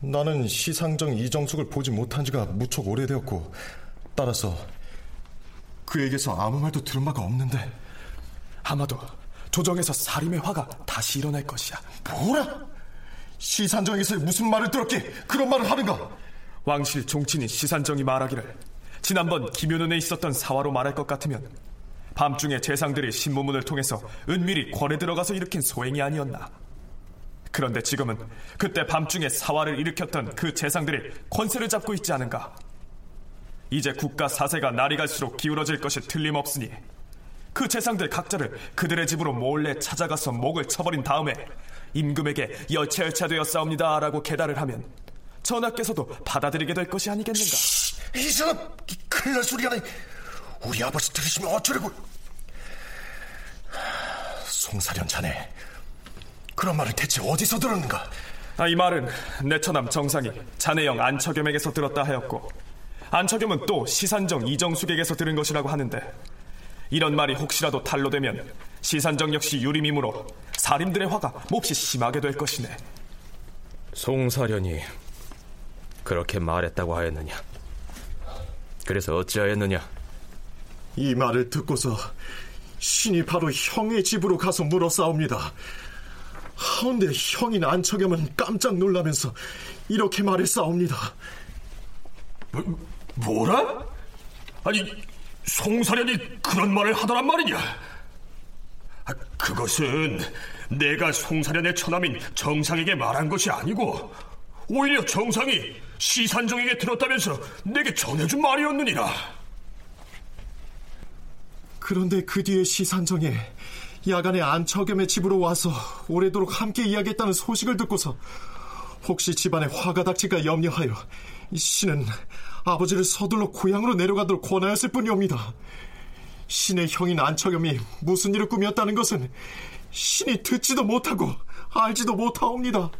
Speaker 15: 나는 시상정 이정숙을 보지 못한 지가 무척 오래되었고 따라서 그에게서 아무 말도 들은 바가 없는데
Speaker 11: 아마도 조정에서 살인의 화가 다시 일어날 것이야
Speaker 15: 뭐라? 시산정에서 무슨 말을 들었기에 그런 말을 하는가?
Speaker 11: 왕실 종친인 시산정이 말하기를 지난번 김효년에 있었던 사화로 말할 것 같으면 밤중에 재상들이 신무문을 통해서 은밀히 권에 들어가서 일으킨 소행이 아니었나. 그런데 지금은 그때 밤중에 사화를 일으켰던 그 재상들이 권세를 잡고 있지 않은가. 이제 국가 사세가 날이 갈수록 기울어질 것이 틀림없으니 그 재상들 각자를 그들의 집으로 몰래 찾아가서 목을 쳐버린 다음에 임금에게 여차여차되었사옵니다라고 계달을 하면 전하께서도 받아들이게 될 것이 아니겠는가?
Speaker 15: 이 사람 큰일 날 소리가 네 우리 아버지 들으시면 어쩌려고? 송사련 자네 그런 말을 대체 어디서 들었는가?
Speaker 11: 아, 이 말은 내 처남 정상이 자네 형 안처겸에게서 들었다 하였고 안처겸은 또 시산정 이정숙에게서 들은 것이라고 하는데 이런 말이 혹시라도 탄로되면 시산정 역시 유림이므로 살인들의 화가 몹시 심하게 될 것이네.
Speaker 5: 송사련이 그렇게 말했다고 하였느냐? 그래서 어찌하였느냐?
Speaker 15: 이 말을 듣고서 신이 바로 형의 집으로 가서 물어싸웁니다. 하운데 형인 안처겸은 깜짝 놀라면서 이렇게 말했사옵니다.
Speaker 13: 뭐, 뭐라? 아니 송사련이 그런 말을 하더란 말이냐? 아, 그것은 내가 송사련의 처남인 정상에게 말한 것이 아니고 오히려 정상이 시산정에게 들었다면서 내게 전해준 말이었느니라.
Speaker 15: 그런데 그 뒤에 시산정에 야간에 안처겸의 집으로 와서 오래도록 함께 이야기했다는 소식을 듣고서 혹시 집안에 화가 닥칠까 염려하여 신은 아버지를 서둘러 고향으로 내려가도록 권하였을 뿐이옵니다. 신의 형인 안처겸이 무슨 일을 꾸몄다는 것은 신이 듣지도 못하고 알지도 못하옵니다.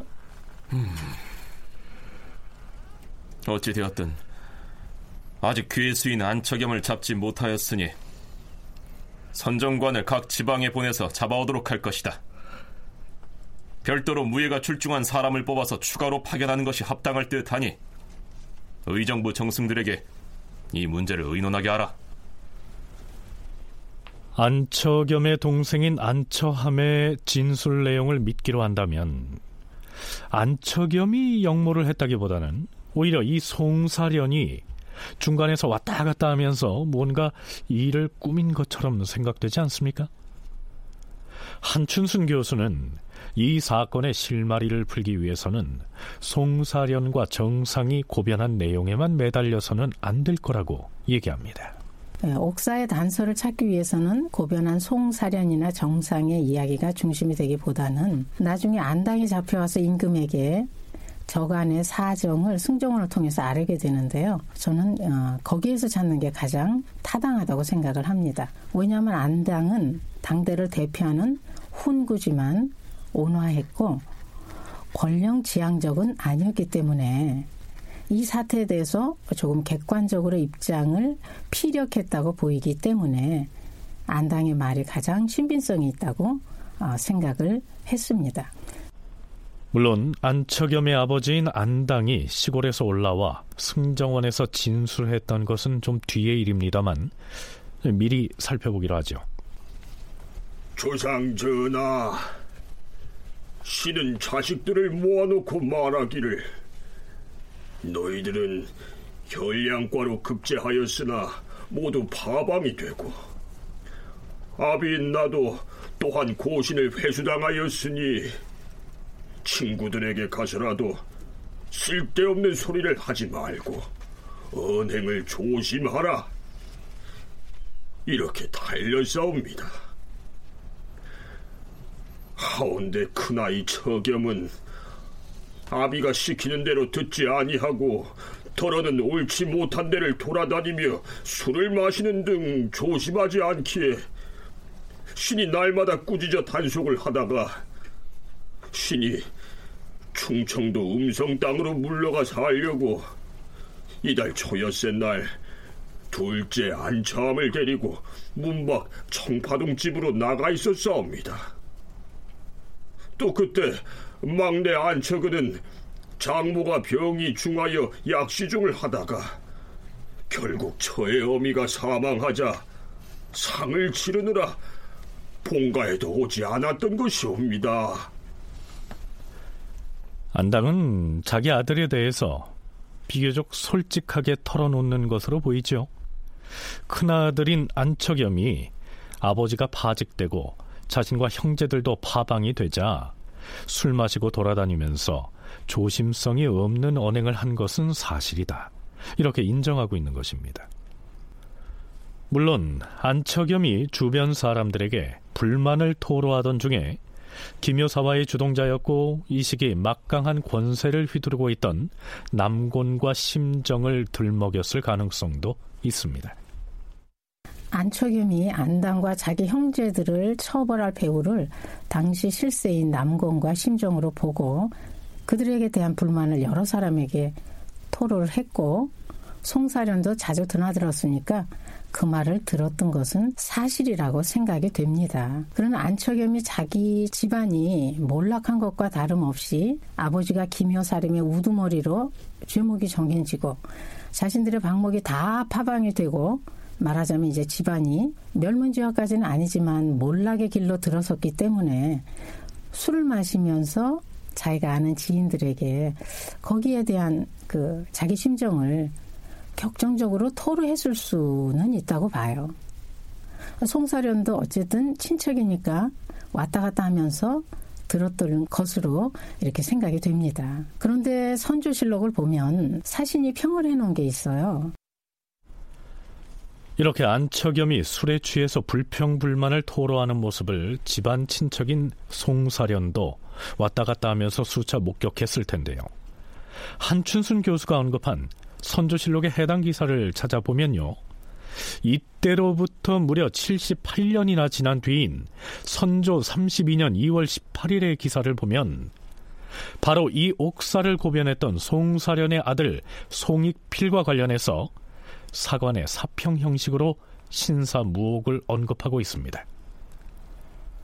Speaker 5: 음. 어찌 되었든 아직 괴수인 안처겸을 잡지 못하였으니 선정관을 각 지방에 보내서 잡아오도록 할 것이다. 별도로 무예가 출중한 사람을 뽑아서 추가로 파견하는 것이 합당할 듯하니 의정부 정승들에게 이 문제를 의논하게 하라.
Speaker 2: 안처겸의 동생인 안처함의 진술 내용을 믿기로 한다면 안처겸이 역모를 했다기보다는 오히려 이 송사련이 중간에서 왔다 갔다 하면서 뭔가 일을 꾸민 것처럼 생각되지 않습니까? 한춘순 교수는 이 사건의 실마리를 풀기 위해서는 송사련과 정상이 고변한 내용에만 매달려서는 안 될 거라고 얘기합니다.
Speaker 7: 네, 옥사의 단서를 찾기 위해서는 고변한 송사련이나 정상의 이야기가 중심이 되기보다는 나중에 안당이 잡혀와서 임금에게 저간의 사정을 승정원을 통해서 알게 되는데요. 저는 어, 거기에서 찾는 게 가장 타당하다고 생각을 합니다. 왜냐하면 안당은 당대를 대표하는 훈구지만 온화했고 권령지향적은 아니었기 때문에 이 사태에 대해서 조금 객관적으로 입장을 피력했다고 보이기 때문에 안당의 말이 가장 신빙성이 있다고 어, 생각을 했습니다.
Speaker 2: 물론 안척염의 아버지인 안당이 시골에서 올라와 승정원에서 진술했던 것은 좀 뒤의 일입니다만 미리 살펴보기로 하죠.
Speaker 13: 조상 전하, 신은 자식들을 모아놓고 말하기를 너희들은 혈량과로 급제하였으나 모두 파방이 되고 아비인 나도 또한 고신을 회수당하였으니 친구들에게 가서라도 쓸데없는 소리를 하지 말고 언행을 조심하라. 이렇게 달려싸웁니다. 하운데 큰아이 처겸은 아비가 시키는 대로 듣지 아니하고 더러는 옳지 못한 데를 돌아다니며 술을 마시는 등 조심하지 않기에 신이 날마다 꾸짖어 단속을 하다가 신이 충청도 음성 땅으로 물러가 살려고 이달 초여새 날 둘째 안차함을 데리고 문밖 청파동 집으로 나가 있었사옵니다. 또 그때 막내 안처근은 장모가 병이 중하여 약시중을 하다가 결국 처의 어미가 사망하자 상을 치르느라 본가에도 오지 않았던 것이옵니다.
Speaker 2: 안당은 자기 아들에 대해서 비교적 솔직하게 털어놓는 것으로 보이죠. 큰아들인 안척염이 아버지가 파직되고 자신과 형제들도 파방이 되자 술 마시고 돌아다니면서 조심성이 없는 언행을 한 것은 사실이다. 이렇게 인정하고 있는 것입니다. 물론 안척염이 주변 사람들에게 불만을 토로하던 중에 김효사와의 주동자였고 이 시기 막강한 권세를 휘두르고 있던 남곤과 심정을 들먹였을 가능성도 있습니다.
Speaker 7: 안초겸이 안당과 자기 형제들을 처벌할 배우를 당시 실세인 남곤과 심정으로 보고 그들에게 대한 불만을 여러 사람에게 토로를 했고 송사련도 자주 드나들었으니까 그 말을 들었던 것은 사실이라고 생각이 됩니다. 그러나 안처겸이 자기 집안이 몰락한 것과 다름없이 아버지가 김효사림의 우두머리로 죄목이 정해지고 자신들의 방목이 다 파방이 되고 말하자면 이제 집안이 멸문지화까지는 아니지만 몰락의 길로 들어섰기 때문에 술을 마시면서 자기가 아는 지인들에게 거기에 대한 그 자기 심정을 격정적으로 토로했을 수는 있다고 봐요. 송사련도 어쨌든 친척이니까 왔다 갔다 하면서 들었던 것으로 이렇게 생각이 됩니다. 그런데 선조실록을 보면 사신이 평을 해놓은 게 있어요.
Speaker 2: 이렇게 안척염이 술에 취해서 불평불만을 토로하는 모습을 집안 친척인 송사련도 왔다 갔다 하면서 수차 목격했을 텐데요. 한춘순 교수가 언급한 선조실록의 해당 기사를 찾아보면요. 이때로부터 무려 78년이나 지난 뒤인 선조 32년 2월 18일의 기사를 보면 바로 이 옥사를 고변했던 송사련의 아들 송익필과 관련해서 사관의 사평 형식으로 신사무옥을 언급하고 있습니다.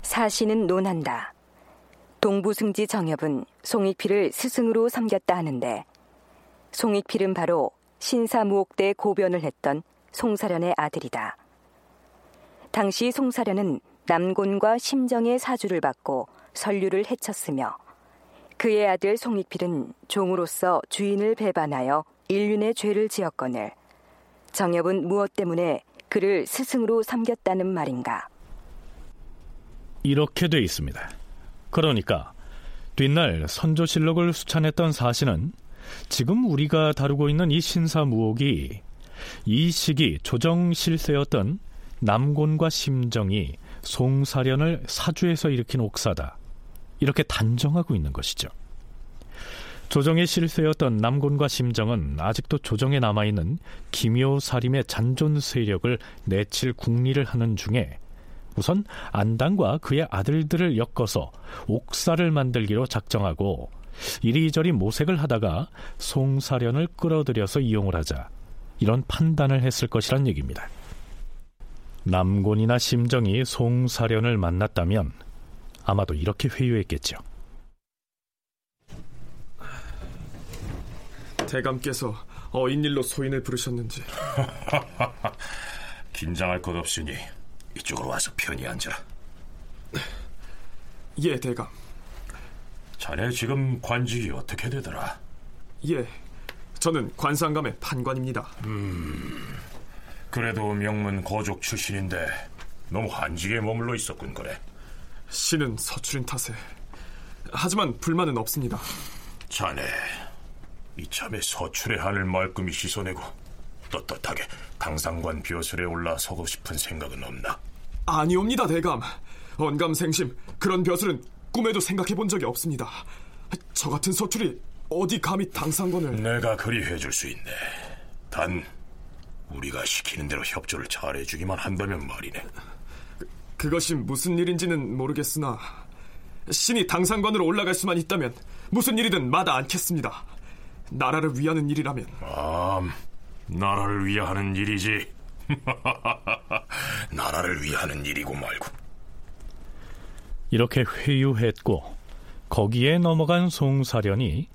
Speaker 1: 사신은 논한다. 동부승지 정엽은 송익필을 스승으로 섬겼다 하는데 송익필은 바로 신사무옥대 고변을 했던 송사련의 아들이다. 당시 송사련은 남곤과 심정의 사주를 받고 선류를 해쳤으며 그의 아들 송익필은 종으로서 주인을 배반하여 인륜의 죄를 지었거늘 정엽은 무엇 때문에 그를 스승으로 섬겼다는 말인가?
Speaker 2: 이렇게 돼 있습니다. 그러니까 뒷날 선조실록을 수찬했던 사신은 지금 우리가 다루고 있는 이 신사무옥이 이 시기 조정 실세였던 남곤과 심정이 송사련을 사주에서 일으킨 옥사다. 이렇게 단정하고 있는 것이죠. 조정의 실세였던 남곤과 심정은 아직도 조정에 남아있는 기묘사림의 잔존 세력을 내칠 국리를 하는 중에 우선 안당과 그의 아들들을 엮어서 옥사를 만들기로 작정하고 이리저리 모색을 하다가 송사련을 끌어들여서 이용을 하자 이런 판단을 했을 것이란 얘기입니다. 남곤이나 심정이 송사련을 만났다면 아마도 이렇게 회유했겠죠.
Speaker 11: 대감께서 어인 일로 소인을 부르셨는지
Speaker 4: 긴장할 것 없으니 이쪽으로 와서 편히 앉아라.
Speaker 11: 예, 대감.
Speaker 4: 자네 지금 관직이 어떻게 되더라?
Speaker 11: 예, 저는 관상감의 판관입니다.
Speaker 4: 음, 그래도 명문 거족 출신인데 너무 한직에 머물러 있었군 그래.
Speaker 11: 신은 서출인 탓에 하지만 불만은 없습니다.
Speaker 4: 자네 이참에 서출의 하늘 말끔히 씻어내고 떳떳하게 당상관 벼슬에 올라서고 싶은 생각은 없나?
Speaker 11: 아니옵니다, 대감. 언감생심 그런 벼슬은 꿈에도 생각해 본 적이 없습니다. 저 같은 서출이 어디 감히 당상관을...
Speaker 4: 내가 그리 해줄 수 있네. 단 우리가 시키는 대로 협조를 잘해주기만 한다면 말이네.
Speaker 11: 그, 그것이 무슨 일인지는 모르겠으나 신이 당상관으로 올라갈 수만 있다면 무슨 일이든 마다 않겠습니다. 나라를 위하는 일이라면.
Speaker 4: 아, 나라를 위하는 일이지. 나라를 위하는 일이고 말고.
Speaker 2: 이렇게 회유했고 거기에 넘어간 송사련이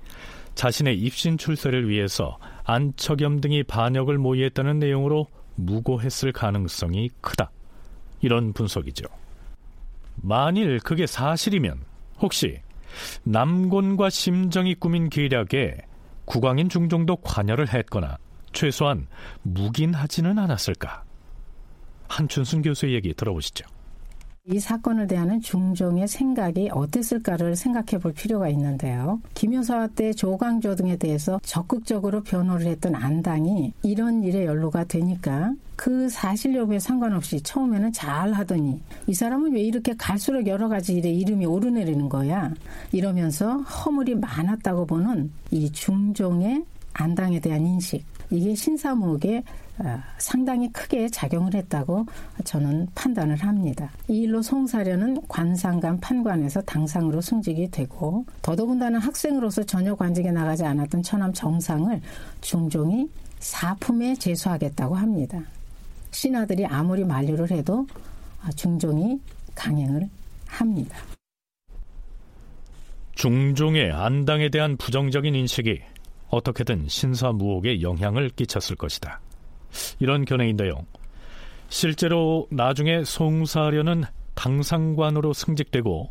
Speaker 2: 자신의 입신 출세를 위해서 안척염 등이 반역을 모의했다는 내용으로 무고했을 가능성이 크다. 이런 분석이죠. 만일 그게 사실이면 혹시 남곤과 심정이 꾸민 계략에 국왕인 중종도 관여를 했거나 최소한 묵인하지는 않았을까? 한춘순 교수의 얘기 들어보시죠.
Speaker 7: 이 사건을 대하는 중종의 생각이 어땠을까를 생각해 볼 필요가 있는데요. 김효사 때 조광조 등에 대해서 적극적으로 변호를 했던 안당이 이런 일에 연루가 되니까 그 사실 여부에 상관없이 처음에는 잘 하더니 이 사람은 왜 이렇게 갈수록 여러 가지 일에 이름이 오르내리는 거야? 이러면서 허물이 많았다고 보는 이 중종의 안당에 대한 인식 이게 신사무옥에 어, 상당히 크게 작용을 했다고 저는 판단을 합니다. 이 일로 송사련은 관상관 판관에서 당상으로 승직이 되고 더더군다나 학생으로서 전혀 관직에 나가지 않았던 처남 정상을 중종이 사품에 제수하겠다고 합니다. 신하들이 아무리 만류를 해도 중종이 강행을 합니다.
Speaker 2: 중종의 안당에 대한 부정적인 인식이 어떻게든 신사무옥에 영향을 끼쳤을 것이다. 이런 견해인데요. 실제로 나중에 송사련은 당상관으로 승직되고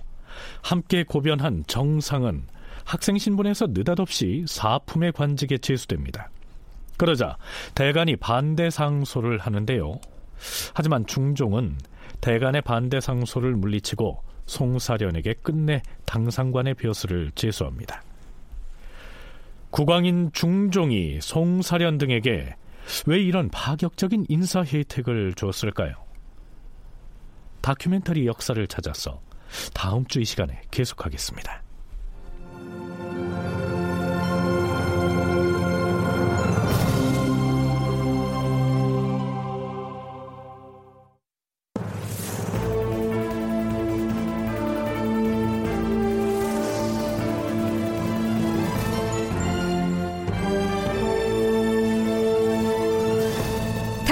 Speaker 2: 함께 고변한 정상은 학생 신분에서 느닷없이 사품의 관직에 제수됩니다. 그러자 대간이 반대 상소를 하는데요. 하지만 중종은 대간의 반대 상소를 물리치고 송사련에게 끝내 당상관의 벼슬을 제수합니다. 국왕인 중종이 송사련 등에게 왜 이런 파격적인 인사 혜택을 줬을까요? 다큐멘터리 역사를 찾아서 다음 주 이 시간에 계속하겠습니다.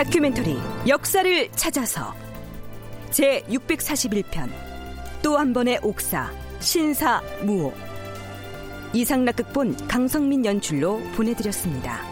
Speaker 1: 다큐멘터리 역사를 찾아서 제 641편 또 한 번의 옥사 신사 무호 이상락극본 강성민 연출로 보내드렸습니다.